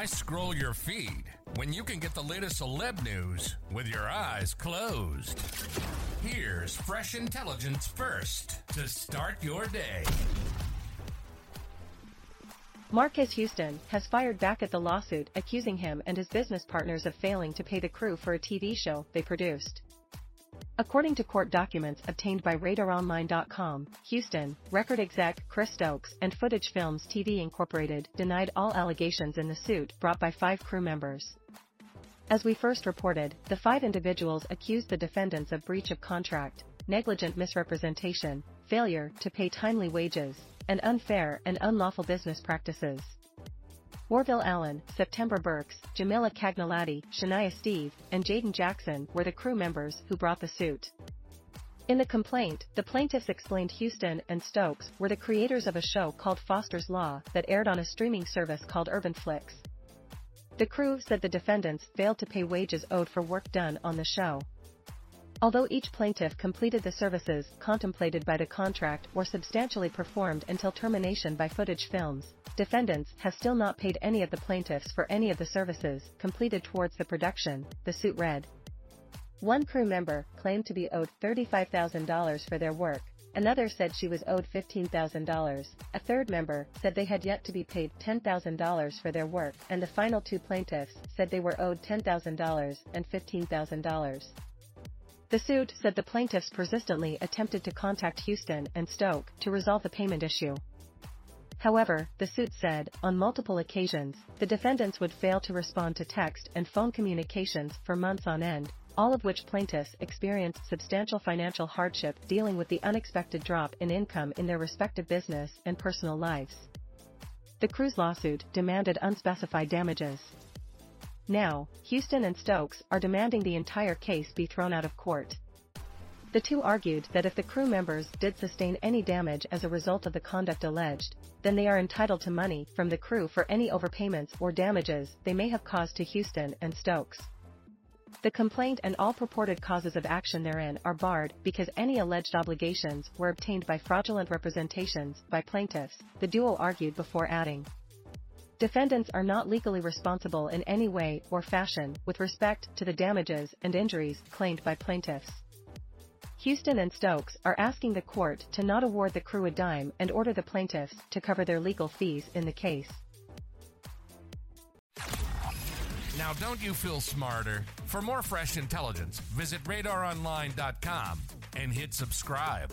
Why scroll your feed when you can get the latest celeb news with your eyes closed? Here's fresh intelligence first to start your day. Marques Houston has fired back at the lawsuit accusing him and his business partners of failing to pay the crew for a TV show they produced. According to court documents obtained by RadarOnline.com, Houston, record exec Chris Stokes and Footage Films TV Incorporated denied all allegations in the suit brought by five crew members. As we first reported, the five individuals accused the defendants of breach of contract, negligent misrepresentation, failure to pay timely wages, and unfair and unlawful business practices. Orville Allen, September Burks, Jamila Cagnolati, Shania Steve, and Jaden Jackson were the crew members who brought the suit. In the complaint, the plaintiffs explained Houston and Stokes were the creators of a show called Foster's Law that aired on a streaming service called Urban. The crew said the defendants failed to pay wages owed for work done on the show. Although each plaintiff completed the services contemplated by the contract or substantially performed until termination by footage films, defendants have still not paid any of the plaintiffs for any of the services completed towards the production, the suit read. One crew member claimed to be owed $35,000 for their work, another said she was owed $15,000, a third member said they had yet to be paid $10,000 for their work, and the final two plaintiffs said they were owed $10,000 and $15,000. The suit said the plaintiffs persistently attempted to contact Houston and Stoke to resolve the payment issue. However, the suit said, on multiple occasions, the defendants would fail to respond to text and phone communications for months on end, all of which plaintiffs experienced substantial financial hardship dealing with the unexpected drop in income in their respective business and personal lives. The crew's lawsuit demanded unspecified damages. Now, Houston and Stokes are demanding the entire case be thrown out of court. The two argued that if the crew members did sustain any damage as a result of the conduct alleged, then they are entitled to money from the crew for any overpayments or damages they may have caused to Houston and Stokes. The complaint and all purported causes of action therein are barred because any alleged obligations were obtained by fraudulent representations by plaintiffs, the duo argued before adding. Defendants are not legally responsible in any way or fashion with respect to the damages and injuries claimed by plaintiffs. Houston and Stokes are asking the court to not award the crew a dime and order the plaintiffs to cover their legal fees in the case. Now, don't you feel smarter? For more fresh intelligence, visit radaronline.com and hit subscribe.